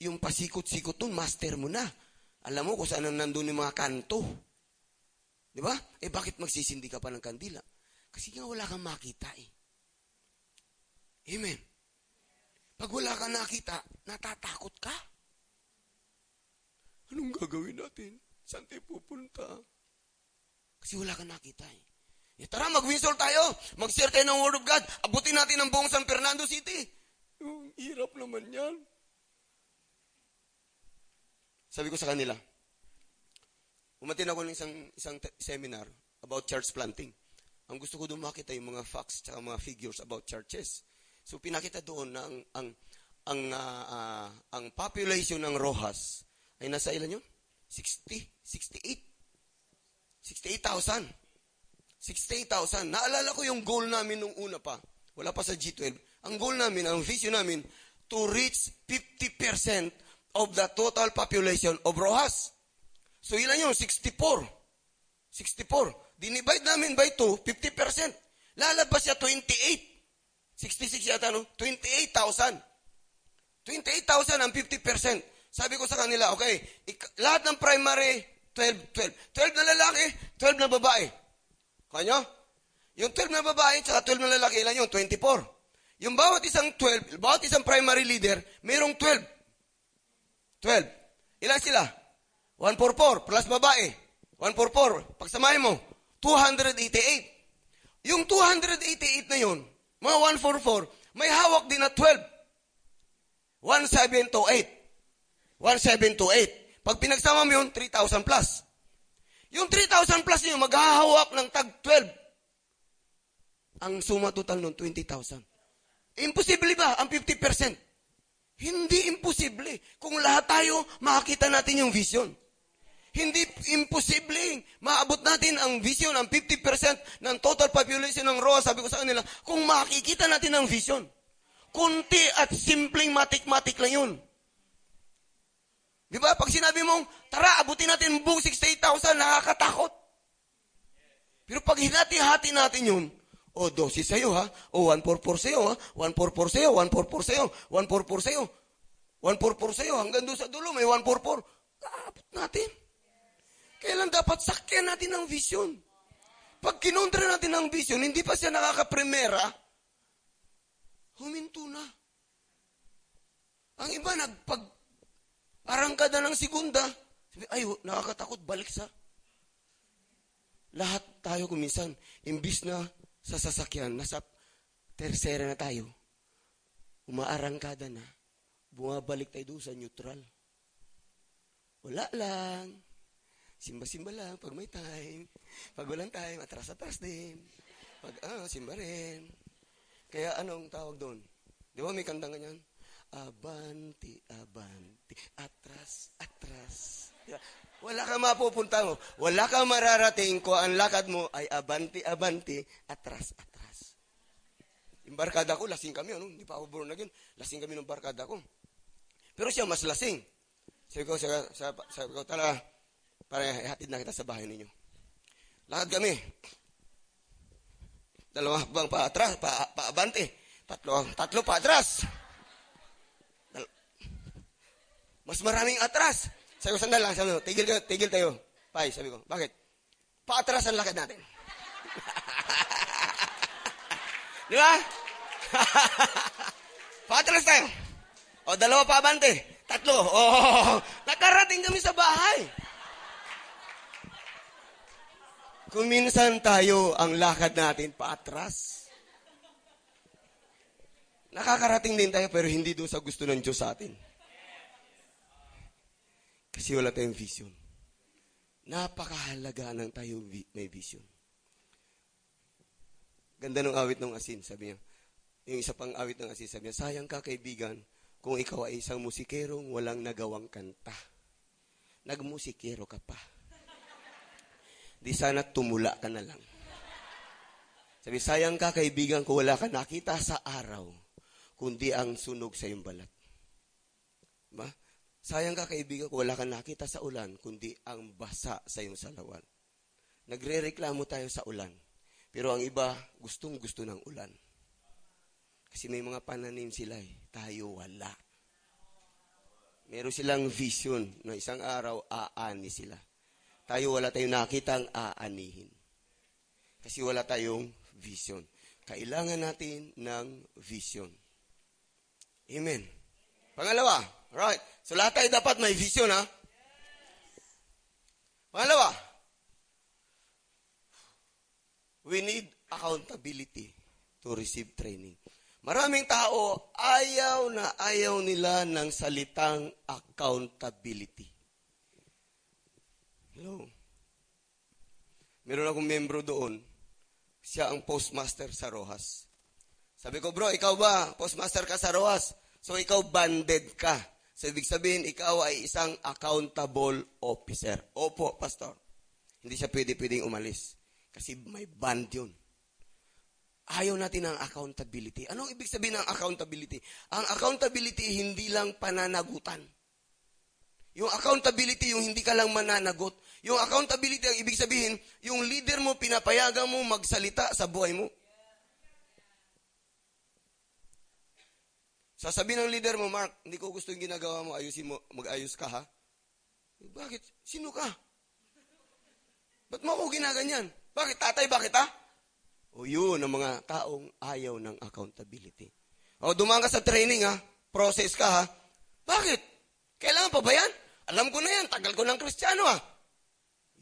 Yung pasikot-sikot doon, master mo na. Alam mo kung saan nandun yung mga kanto. Di ba? Eh bakit magsisindi ka pa ng kandila? Kasi nga wala kang makita eh. Amen. Pag wala kang nakita, natatakot ka. Anong gagawin natin? Saan tayo pupunta? Kasi wala kang nakita eh. Eh tara, mag-winsol tayo. Mag-share tayo ng Word of God. Abutin natin ang buong San Fernando City. Yung hirap naman yan. Sabi ko sa kanila, umatin ako ng isang, isang seminar about church planting. Ang gusto ko doon makita yung mga facts at mga figures about churches. So pinakita doon na ang ang ang, uh, uh, ang population ng Rojas ay nasa ilan yun? 60, 68. 68,000. 68,000. Naalala ko yung goal namin nung una pa. Wala pa sa G12. Ang goal namin, ang vision namin, to reach 50% of the total population of Rojas. So ilan yun? 64. 64. Dinivide namin by 2, 50%. Lalabas siya 28. 66 yata, no? 28,000. 28,000 ang 50%. Sabi ko sa kanila, okay, lahat ng primary, 12, 12. 12 na lalaki, 12 na babae. Kanya? Yung 12 na babae, tsaka 12 na lalaki, ilan yun? 24. Yung bawat isang 12, bawat isang primary leader, mayroong 12. 12. Ilan sila? 144 plus babae. 144. Pagsamahin mo, 288. Yung 288 na yun, mga 144, may hawak din na 12. 1728. 1728. Pag pinagsama mo yun, 3,000 plus. Yung 3,000 plus yun, maghahawak ng tag 12. Ang suma total nun, 20,000. Imposible ba ang 50%? Hindi imposible. Kung lahat tayo, makakita natin yung vision. Hindi imposible. Maabot natin ang vision, ang 50% ng total population ng ROA. Sabi ko sa kanila, kung makikita natin ang vision. Kunti at simpleng matik-matik lang yun. Di ba? Pag sinabi mong, tara, abutin natin buong 68,000, nakakatakot. Pero pag hinati-hati natin yun, o, oh, dosis sa'yo ha, o, oh, 144 sa'yo ha, 144 sa'yo, 144 sa'yo, 144 sa'yo, 144 sa'yo, hanggang doon sa dulo, may 144. Aabot natin. Kailan dapat sakyan natin ang vision? Pag kinontra natin ang vision, hindi pa siya nakakaprimera, huminto na. Ang iba, nagpag, Arangkada ng segunda. Ay, nakakatakot, balik sa. Lahat tayo kuminsan, imbis na sa sasakyan, nasa tersera na tayo, umaarangkada na, bumabalik tayo doon sa neutral. Wala lang. Simba-simba lang pag may time. Pag walang time, atras-atras din. Pag, ah, simba rin. Kaya anong tawag doon? Di ba may kantang ganyan? Abanti, abanti, atras, atras. Wala kang mapupunta mo. Wala kang mararating ko ang lakad mo ay abanti, abanti, atras, atras. Yung barkada ko, lasing kami, ano? Hindi pa ako born again. Lasing kami ng barkada ko. Pero siya mas lasing. Sabi ko, sabi, sabi, sabi ko, tala, para ihatid na kita sa bahay ninyo. Lakad kami. Dalawa bang pa atras, pa, pa abante. Tatlo, tatlo pa atras. Mas maraming atras. Sabi ko, sandal lang, sabi ko, tigil, ka, tigil tayo. Pai, sabi ko, bakit? Paatras ang lakad natin. Di ba? Paatras tayo. O, dalawa pa abante. Tatlo. Oh, nakarating kami sa bahay. Kung minsan tayo ang lakad natin paatras. Nakakarating din tayo pero hindi doon sa gusto ng Diyos sa atin. Kasi wala tayong vision. Napakahalaga ng tayo may vision. Ganda ng awit ng asin, sabi niya. Yung isa pang awit ng asin, sabi niya, sayang ka kaibigan kung ikaw ay isang musikerong walang nagawang kanta. Nagmusikero ka pa. Di sana tumula ka na lang. Sabi, sayang ka kaibigan kung wala ka nakita sa araw, kundi ang sunog sa iyong balat. Ba? Sayang ka kaibigan kung wala ka nakita sa ulan, kundi ang basa sa iyong salawan. Nagre-reklamo tayo sa ulan. Pero ang iba, gustong gusto ng ulan. Kasi may mga pananim sila eh. Tayo wala. Meron silang vision na isang araw aani sila. Tayo wala tayong nakitang aanihin. Kasi wala tayong vision. Kailangan natin ng vision. Amen. Pangalawa, right. So lahat tayo dapat may vision ha. Pangalawa, we need accountability to receive training. Maraming tao, ayaw na ayaw nila ng salitang accountability. Hello? Meron akong membro doon. Siya ang postmaster sa Rojas. Sabi ko, bro, ikaw ba? Postmaster ka sa Rojas. So, ikaw banded ka. So, ibig sabihin, ikaw ay isang accountable officer. Opo, pastor. Hindi siya pwede-pwedeng umalis. Kasi may band yun. Ayaw natin ng accountability. Anong ibig sabihin ng accountability? Ang accountability, hindi lang pananagutan. Yung accountability, yung hindi ka lang mananagot. Yung accountability, ang ibig sabihin, yung leader mo, pinapayagan mo magsalita sa buhay mo. Sasabihin ng leader mo, Mark, hindi ko gusto yung ginagawa mo, ayusin mo, mag-ayos ka ha? Bakit? Sino ka? Ba't mo ako ginaganyan? Bakit? Tatay, bakit ha? O yun, ang mga taong ayaw ng accountability. O dumaan ka sa training ha, process ka ha. Bakit? Kailangan pa ba yan? Alam ko na yan, tagal ko ng kristyano ha.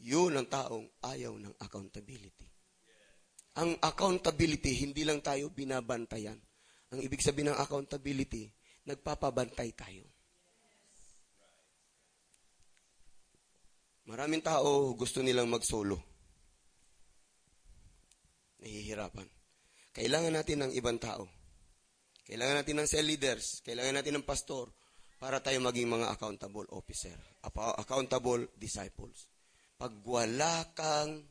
Yun ang taong ayaw ng accountability. Ang accountability, hindi lang tayo binabantayan. Ang ibig sabihin ng accountability, nagpapabantay tayo. Maraming tao gusto nilang mag-solo. Nahihirapan. Kailangan natin ng ibang tao. Kailangan natin ng cell leaders. Kailangan natin ng pastor para tayo maging mga accountable officer. Accountable disciples. Pag wala kang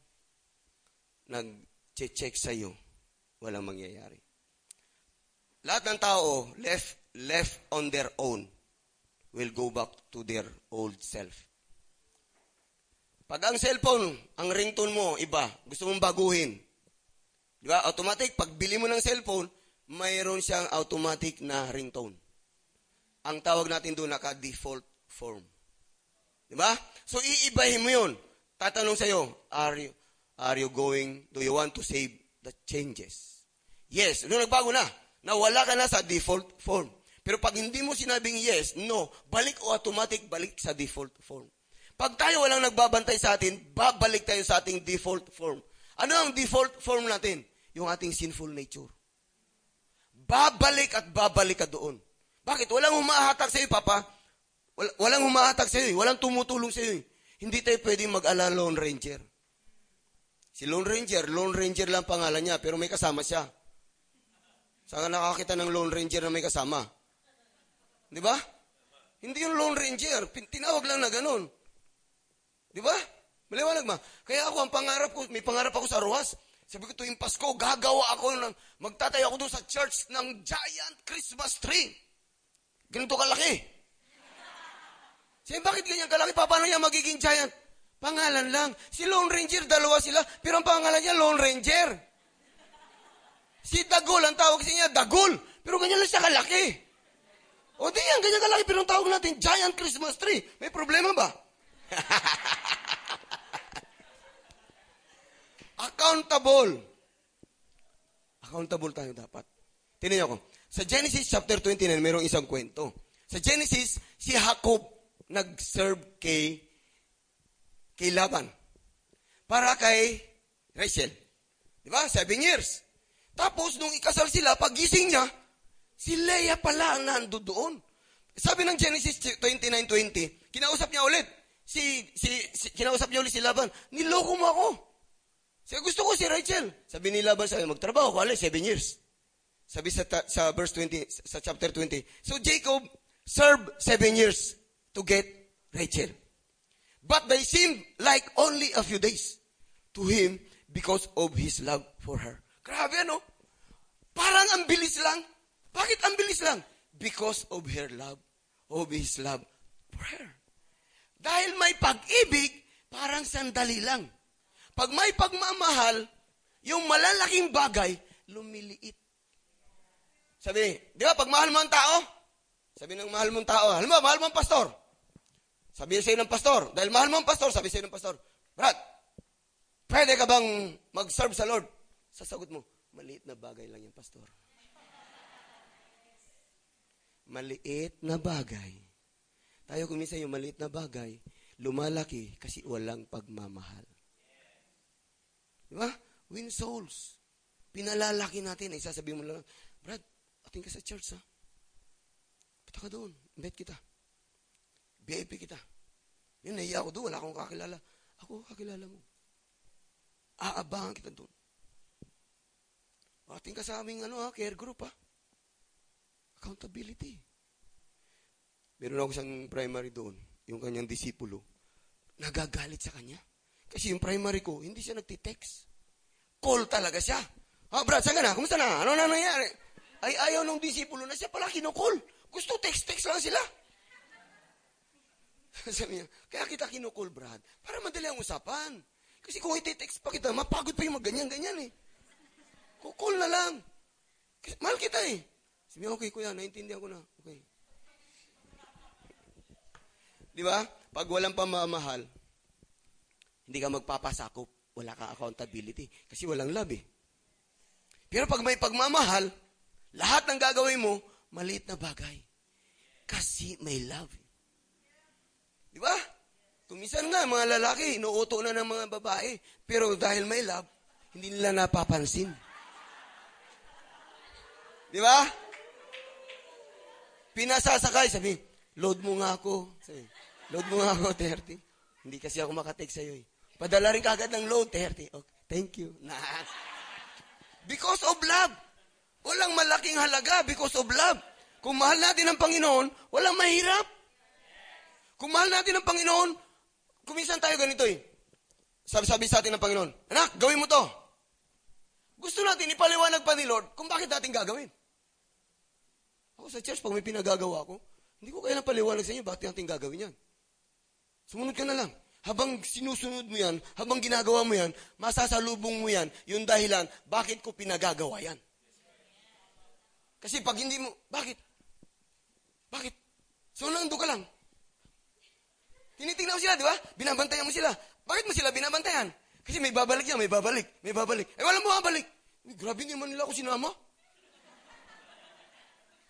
nag-check sa'yo, walang mangyayari. Lahat ng tao left, left on their own will go back to their old self. Pag ang cellphone, ang ringtone mo, iba, gusto mong baguhin. Di ba? Automatic, pag bili mo ng cellphone, mayroon siyang automatic na ringtone. Ang tawag natin doon naka-default form. Di ba? So, iibahin mo yun. Tatanong sa'yo, are you, are you going, do you want to save the changes? Yes. Nung nagbago na, nawala ka na sa default form. Pero pag hindi mo sinabing yes, no, balik o automatic, balik sa default form. Pag tayo walang nagbabantay sa atin, babalik tayo sa ating default form. Ano ang default form natin? Yung ating sinful nature. Babalik at babalik ka doon. Bakit? Walang humahatak sa iyo, Papa. Walang humahatak sa iyo. Walang tumutulong sa iyo. Hindi tayo pwedeng mag-ala Lone Ranger. Si Lone Ranger, Lone Ranger lang pangalan niya, pero may kasama siya. Saan ka nakakita ng Lone Ranger na may kasama? Di ba? Hindi yung Lone Ranger. Tinawag lang na ganun. Di ba? Maliwanag ma. Kaya ako, ang pangarap ko, may pangarap ako sa Ruas. Sabi ko, tuwing Pasko, gagawa ako ng, magtatayo ako doon sa church ng giant Christmas tree. Ganito kalaki. Sabi, bakit ganyan kalaki? Pa, paano niya magiging giant? Pangalan lang. Si Lone Ranger, dalawa sila, pero ang pangalan niya, Lone Ranger. Si Dagol, ang tawag sa niya, Dagol. Pero ganyan lang siya kalaki. O di yan, ganyan kalaki, pero ang tawag natin, giant Christmas tree. May problema ba? Accountable. Accountable tayo dapat. Tingnan niyo ako. Sa Genesis chapter 29, mayroong isang kwento. Sa Genesis, si Jacob nag-serve kay kay Laban. Para kay Rachel. Di ba? Seven years. Tapos, nung ikasal sila, pagising niya, si Leah pala ang nando doon. Sabi ng Genesis 29.20, kinausap niya ulit. Si, si, si, kinausap niya ulit si Laban, niloko mo ako. Sabi, gusto ko si Rachel. Sabi ni Laban, sabi, magtrabaho ka ulit, seven years. Sabi sa, sa verse 20, sa chapter 20. So Jacob served seven years to get Rachel. But they seemed like only a few days to him because of his love for her. Grabe ano? Parang ang bilis lang. Bakit ang bilis lang? Because of her love, of his love her. Dahil may pag-ibig, parang sandali lang. Pag may pagmamahal, yung malalaking bagay, lumiliit. Sabi, di ba, pag mahal mo ang tao, sabi ng mahal mong tao, alam mo, mahal mo ang pastor. Sabi sa'yo ng pastor, dahil mahal mo ang pastor, sabi sa'yo ng pastor, Brad, pwede ka bang mag-serve sa Lord? Sasagot mo, maliit na bagay lang yung pastor. Maliit na bagay. Tayo kung minsan yung maliit na bagay, lumalaki kasi walang pagmamahal. Di ba? Win souls. Pinalalaki natin. Ay, sasabihin mo lang, Brad, ating ka sa church, ha? Punta ka doon. Invite kita. VIP kita. Yun, nahiya ako doon. Wala akong kakilala. Ako, kakilala mo. Aabangan kita doon. Ating ka sa aming ano, ha, care group, ha? Accountability. Meron ako isang primary doon, yung kanyang disipulo. Nagagalit sa kanya. Kasi yung primary ko, hindi siya nagtitext. Call talaga siya. Ah, Brad, saan ka na? Kumusta na? Ano na nangyari? Ay, ayaw nung disipulo na siya pala kinukol. Gusto text-text lang sila. Sabi niya, kaya kita kinukol, Brad, para madali ang usapan. Kasi kung iti-text pa kita, mapagod pa yung maganyan-ganyan eh. Kukul na lang. Mahal kita eh. Sabi niya, okay kuya, naintindihan ko na. Okay. Di ba? Pag walang pamamahal, hindi ka magpapasakop. Wala ka accountability. Kasi walang love eh. Pero pag may pagmamahal, lahat ng gagawin mo, maliit na bagay. Kasi may love. Di ba? Kumisan nga, mga lalaki, inuuto na ng mga babae. Pero dahil may love, hindi nila napapansin. Di ba? Pinasasakay, sabi, load mo nga ako. Sabi, load mo nga ako, 30. Hindi kasi ako makatext sa'yo eh. Padala rin kagad ng load, 30. Okay, thank you. Nah. Because of love. Walang malaking halaga because of love. Kung mahal natin ang Panginoon, walang mahirap. Kung mahal natin ang Panginoon, kuminsan tayo ganito eh. Sabi-sabi sa atin ng Panginoon, Anak, gawin mo to. Gusto natin ipaliwanag pa ni Lord kung bakit natin gagawin. Ako sa church, pag may pinagagawa ko, hindi ko kailang paliwanag sa inyo bakit natin gagawin yan. Sumunod ka na lang. Habang sinusunod mo yan, habang ginagawa mo yan, masasalubong mo yan, yung dahilan, bakit ko pinagagawa yan. Kasi pag hindi mo, bakit? Bakit? So, nando ka lang. Tinitingnan mo sila, di ba? Binabantayan mo sila. Bakit mo sila binabantayan? Kasi may babalik yan, may babalik, may babalik. Eh, walang bumabalik. Grabe naman nila ako sinama.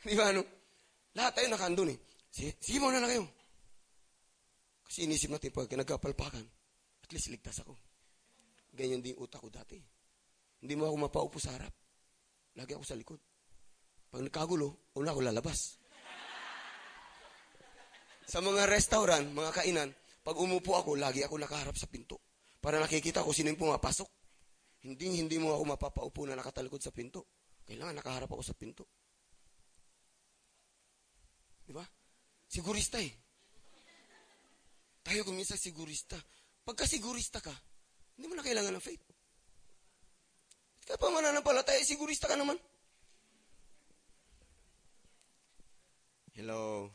Di ba, ano? Lahat tayo nakandun eh. Sige, sige muna na kayo. Kasi inisip natin pag nagkapalpakan, at least ligtas ako. Ganyan din utak ko dati. Hindi mo ako mapaupo sa harap. Lagi ako sa likod. Pag nagkagulo, una ako lalabas. Sa mga restaurant, mga kainan, pag umupo ako, lagi ako nakaharap sa pinto. Para nakikita ko sino yung pumapasok. Hindi, hindi mo ako mapapaupo na nakatalikod sa pinto. Kailangan nakaharap ako sa pinto. Di ba? Sigurista eh. Tayo kung sigurista. Pagka sigurista ka, hindi mo na kailangan ng faith. Kaya pa mananampalataya, sigurista ka naman. Hello.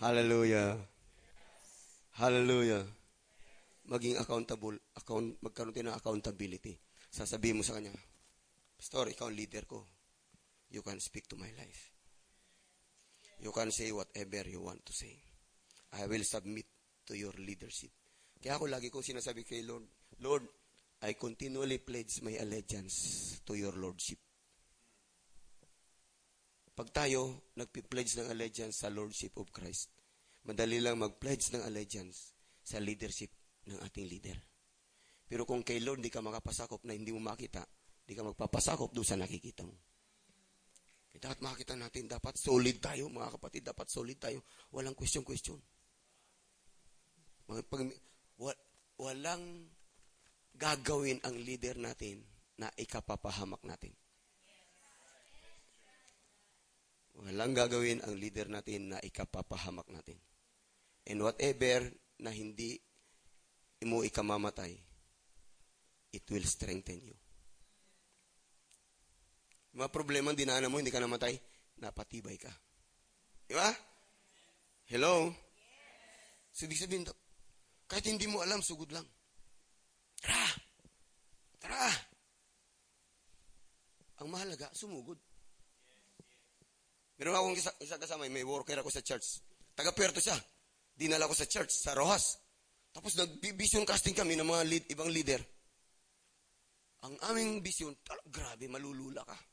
Hallelujah. Hallelujah. Maging accountable, account, magkaroon tayo ng accountability. Sasabihin mo sa kanya, Pastor, ikaw ang leader ko. You can speak to my life. You can say whatever you want to say. I will submit to your leadership. Kaya ako lagi kong sinasabi kay Lord, Lord, I continually pledge my allegiance to your lordship. Pag tayo nagpi-pledge ng allegiance sa lordship of Christ, madali lang mag-pledge ng allegiance sa leadership ng ating leader. Pero kung kay Lord di ka makapasakop na hindi mo makita, di ka magpapasakop doon sa nakikita mo. Dapat makita natin, dapat solid tayo, mga kapatid, dapat solid tayo. Walang question-question. Pag, wa, walang gagawin ang leader natin na ikapapahamak natin. Walang gagawin ang leader natin na ikapapahamak natin. And whatever na hindi mo ikamamatay, it will strengthen you. Mga problema dinaanan mo, hindi ka namatay, napatibay ka. Di ba? Hello? So, ibig sabihin, kahit hindi mo alam, sugod lang. Tara! Tara! Ang mahalaga, sumugod. Meron akong isa, isa kasama, may worker ako sa church. Taga-Puerto siya. Dinala ko sa church, sa Rojas. Tapos nag-vision casting kami ng mga lead, ibang leader. Ang aming vision, grabe, malulula ka.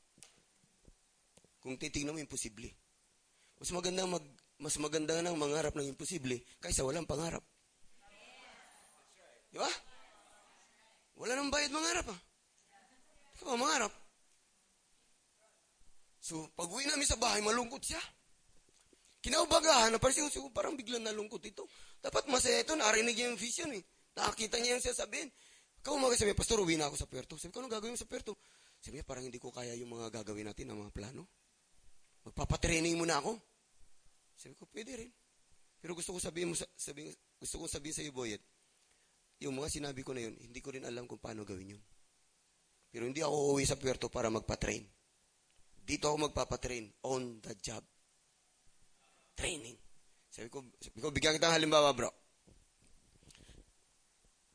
Kung titingnan mo, imposible. Mas maganda mag mas maganda nang mangarap ng imposible kaysa walang pangarap. Di ba? Wala nang bayad mangarap ah. Di ka ba mangarap? So, pag uwi namin sa bahay, malungkot siya. Kinaubagahan, napansin ko parang biglang nalungkot ito. Dapat masaya ito, narinig niya yung vision eh. Nakakita niya yung sasabihin. Ikaw umaga sabi, Pastor, uwi na ako sa Puerto. Sabi ko, anong gagawin mo sa Puerto? Sabi niya, parang hindi ko kaya yung mga gagawin natin, ang mga plano. Magpapatraining mo na ako. Sabi ko, pwede rin. Pero gusto ko sabihin mo, sabi, gusto ko sabihin sa iyo, Boyet, yung mga sinabi ko na yun, hindi ko rin alam kung paano gawin yun. Pero hindi ako uuwi sa Puerto para magpa-train. Dito ako magpapatrain on the job. Training. Sabi ko, sabi ko bigyan kita ng halimbawa, bro.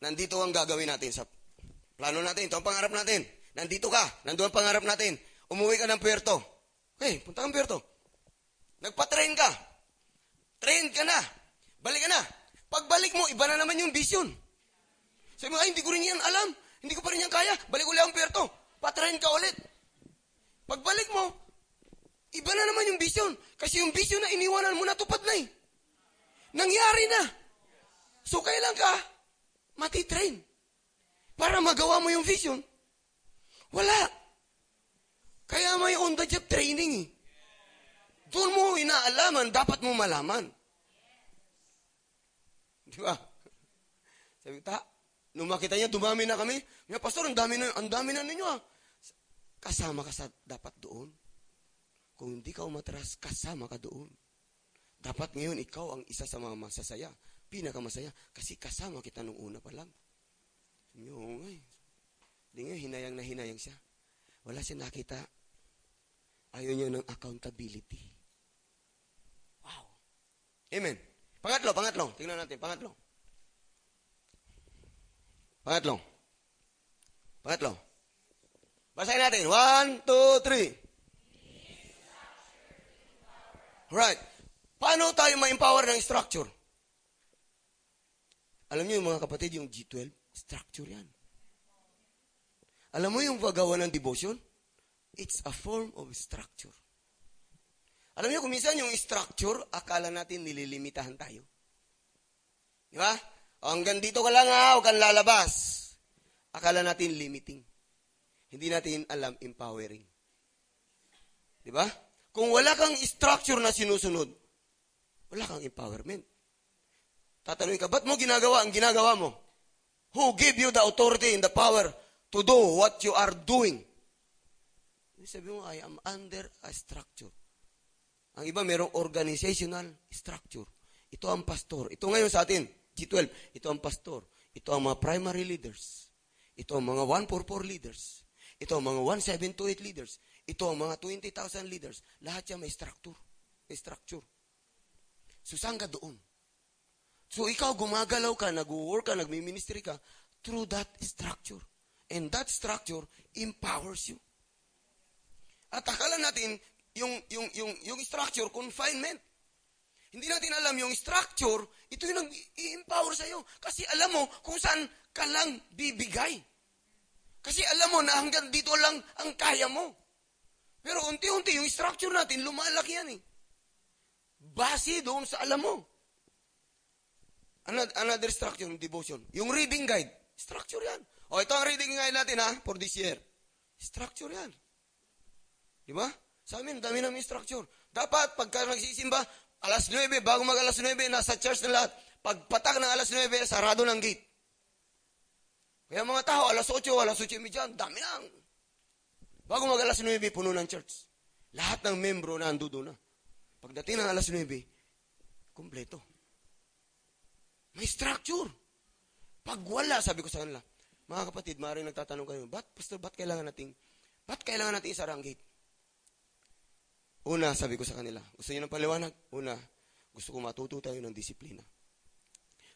Nandito ang gagawin natin sa plano natin. Ito ang pangarap natin. Nandito ka. Nandun ang pangarap natin. Umuwi ka ng Puerto. Okay, punta kang Puerto. Nagpa-train ka. Train ka na. Balik ka na. Pagbalik mo, iba na naman yung vision. Sabi mo, ay, hindi ko rin yan alam. Hindi ko pa rin yan kaya. Balik ulit ang Puerto. Patrain ka ulit. Pagbalik mo, iba na naman yung vision. Kasi yung vision na iniwanan mo, natupad na eh. Nangyari na. So, kailan ka matitrain? Para magawa mo yung vision. Wala. Kaya may on-the-job training eh. Doon mo inaalaman, dapat mo malaman. Di ba? Sabi, ta, nung makita niya, dumami na kami. Nga, pastor, ang dami na, ang dami na ninyo ah. Kasama ka sa dapat doon. Kung hindi ka umatras, kasama ka doon. Dapat ngayon ikaw ang isa sa mga masasaya. Pinakamasaya. Kasi kasama kita nung una pa lang. Yung, ay. Hindi nga, hinayang na hinayang siya. Wala siya nakita. Ayaw niya ng accountability. Wow. Amen. Pangatlo, pangatlo. Tingnan natin, pangatlo. Pangatlo. Pangatlo. Basahin natin. One, two, three. Right. Paano tayo ma-empower ng structure? Alam niyo mga kapatid, yung G12, structure yan. Alam mo yung paggawa ng devotion? It's a form of structure. Alam niyo, kung minsan yung structure, akala natin nililimitahan tayo. Di ba? Hanggang dito ka lang ha, huwag kang lalabas. Akala natin limiting. Hindi natin alam empowering. Di ba? Kung wala kang structure na sinusunod, wala kang empowerment. Tatanungin ka, ba't mo ginagawa ang ginagawa mo? Who gave you the authority and the power to do what you are doing? Sabi mo, I am under a structure. Ang iba, merong organizational structure. Ito ang pastor. Ito ngayon sa atin, G12. Ito ang pastor. Ito ang mga primary leaders. Ito ang mga 144 leaders. Ito ang mga 1728 leaders. Ito ang mga 20,000 leaders. Lahat yan may structure. May structure. So, saan ka doon? So, ikaw gumagalaw ka, nag-work ka, nagmi-ministry ka through that structure. And that structure empowers you. At akala natin, yung, yung, yung, yung structure, confinement. Hindi natin alam yung structure, ito yung nag-empower sa'yo. Kasi alam mo kung saan ka lang bibigay. Kasi alam mo na hanggang dito lang ang kaya mo. Pero unti-unti, yung structure natin, lumalaki yan eh. Base doon sa alam mo. Another, another structure ng devotion. Yung reading guide, structure yan. O, ito ang reading guide natin ha, for this year. Structure yan. Di ba? Sa amin, dami namin structure. Dapat, pagka nagsisimba, alas 9, bago mag alas 9, nasa church na lahat. Pagpatak ng alas 9, sarado ng gate. Kaya mga tao, alas 8, alas 8 medyan, dami lang. Bago mag alas 9, puno ng church. Lahat ng membro na ando na. Pagdating ng alas 9, kumpleto. May structure. Pag wala, sabi ko sa kanila, mga kapatid, maaaring nagtatanong kayo, ba't, pastor, ba't kailangan nating, ba't kailangan natin isara ang gate? Una, sabi ko sa kanila, gusto niyo ng paliwanag? Una, gusto ko matuto tayo ng disiplina.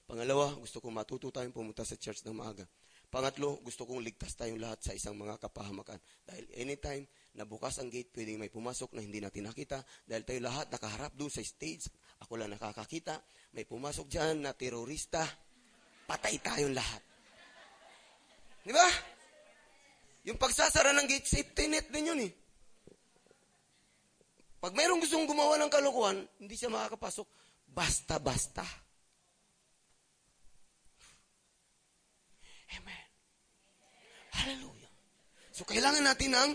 Pangalawa, gusto ko matuto tayong pumunta sa church ng maaga. Pangatlo, gusto kong ligtas tayong lahat sa isang mga kapahamakan. Dahil anytime na bukas ang gate, pwedeng may pumasok na hindi natin nakita. Dahil tayo lahat nakaharap doon sa stage. Ako lang nakakakita. May pumasok dyan na terorista. Patay tayong lahat. Di ba? Yung pagsasara ng gate, safety net din yun eh. Pag mayroong gustong gumawa ng kalokohan, hindi siya makakapasok. Basta-basta. Amen. Hallelujah. So, kailangan natin ng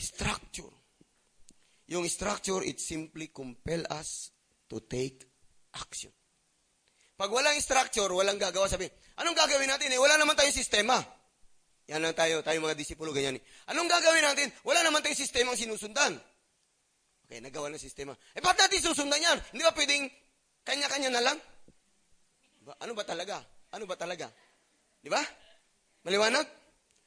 structure. Yung structure, it simply compel us to take action. Pag walang structure, walang gagawa. Sabi, anong gagawin natin? Eh, wala naman tayong sistema. Yan lang tayo, tayo mga disipulo, ganyan. Eh. Anong gagawin natin? Wala naman tayong sistema ang sinusundan. Okay, nagawa ng sistema. Eh, ba't natin susundan yan? Hindi ba pwedeng kanya-kanya na lang? Diba? Ano ba talaga? Ano ba talaga? Di ba? Maliwanag?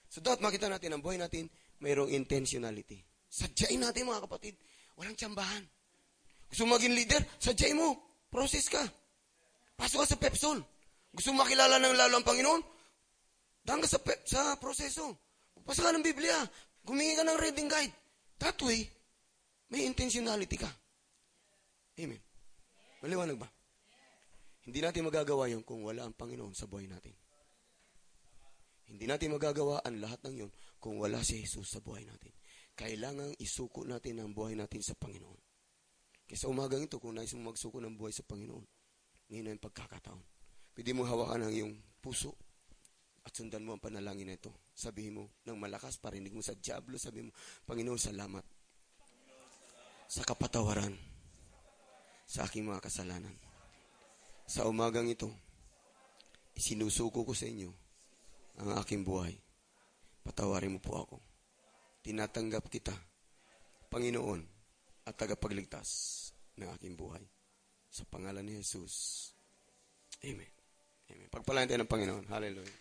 So, dapat makita natin ang buhay natin, mayroong intentionality. Sadyain natin mga kapatid. Walang tsambahan. Gusto mo maging leader? Sadyain mo. Process ka. Pasok ka sa Pepsol. Gusto mo makilala ng lalo ang Panginoon? Daan ka sa, pep, sa proseso. Pasa ka ng Biblia. Gumingi ka ng reading guide. That way, may intentionality ka. Amen. Maliwanag ba? Hindi natin magagawa yun kung wala ang Panginoon sa buhay natin. Hindi natin magagawa ang lahat ng yun kung wala si Jesus sa buhay natin. Kailangan isuko natin ang buhay natin sa Panginoon. Kaya sa umagang ito, kung nais mo magsuko ng buhay sa Panginoon, ngayon ang pagkakataon. Pwede mo hawakan ang iyong puso at sundan mo ang panalangin na ito. Sabihin mo ng malakas, parinig mo sa Diablo, sabihin mo, Panginoon, salamat sa kapatawaran sa aking mga kasalanan. Sa umagang ito, isinusuko ko sa inyo ang aking buhay. Patawarin mo po ako. Tinatanggap kita, Panginoon, at tagapagligtas ng aking buhay. Sa pangalan ni Jesus. Amen. Amen. Pagpalain tayo ng Panginoon. Hallelujah.